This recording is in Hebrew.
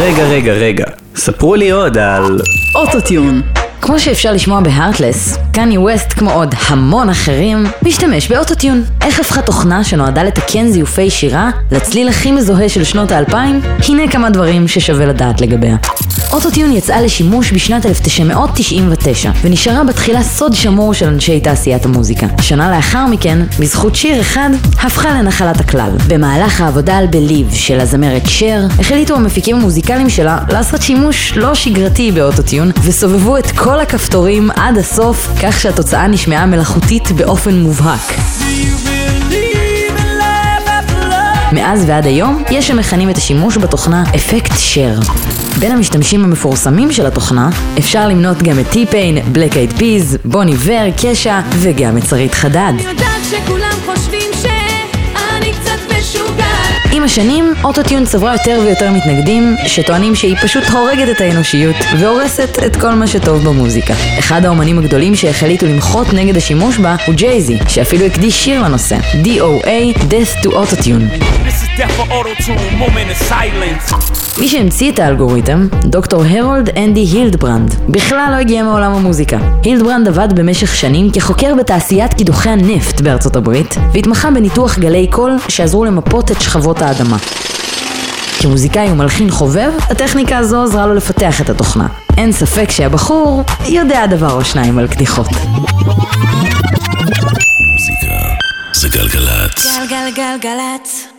רגע, רגע, רגע. ספרו לי עוד על... אוטוטיון. כמו שאפשר לשמוע בהארטלס, קניה ווסט, כמו עוד המון אחרים, משתמש באוטוטיון. איך הפכה תוכנה שנועדה לתקן זיופי שירה לצליל הכי מזוהה של שנות האלפיים? הנה כמה דברים ששווה לדעת לגביה. אוטוטיון יצאה לשימוש בשנת 1999, ונשארה בתחילה סוד שמור של אנשי תעשיית המוזיקה. שנה לאחר מכן, בזכות שיר אחד, הפכה לנחלת הכלל. במהלך העבודה על בליב של הזמרת שר, החליטו המפיקים המוזיקליים שלה לעשות שימוש לא שגרתי באוטוטיון, וסובבו את כל הכפתורים עד הסוף, כך שהתוצאה נשמעה מלאכותית באופן מובהק. מאז ועד היום, יש המכנים את השימוש בתוכנה אפקט שר. בין המשתמשים המפורסמים של התוכנה, אפשר למנות גם את טי-פיין, בלק אייד פיז, בוני ור, קשה, וגם את שרית חדד. יודעת שכולם חושבים השנים, אוטוטיון צברה יותר ויותר מתנגדים שטוענים שהיא פשוט הורגת את האנושיות והורסת את כל מה שטוב במוזיקה. אחד האומנים הגדולים שהחליטו למחות נגד השימוש בה הוא ג'ייזי, שאפילו הקדיש שיר לנושא, DOA, Death to Autotune. מי שהמציא את האלגוריתם, דוקטור הרולד אנדי הילדברנד, בכלל לא הגיע מעולם המוזיקה. הילדברנד עבד במשך שנים כחוקר בתעשיית קידוחי הנפט בארצות הברית, והתמחה בניתוח גלי קול שעזרו למפות את שכבות האדמה. כמוזיקאי ומלחין חובב, הטכניקה הזו עזרה לו לפתח את התוכנה. אין ספק שהבחור יודע דבר או שניים על קדיחות. מוזיקה זה גלגלצ. גלגלגלגלצ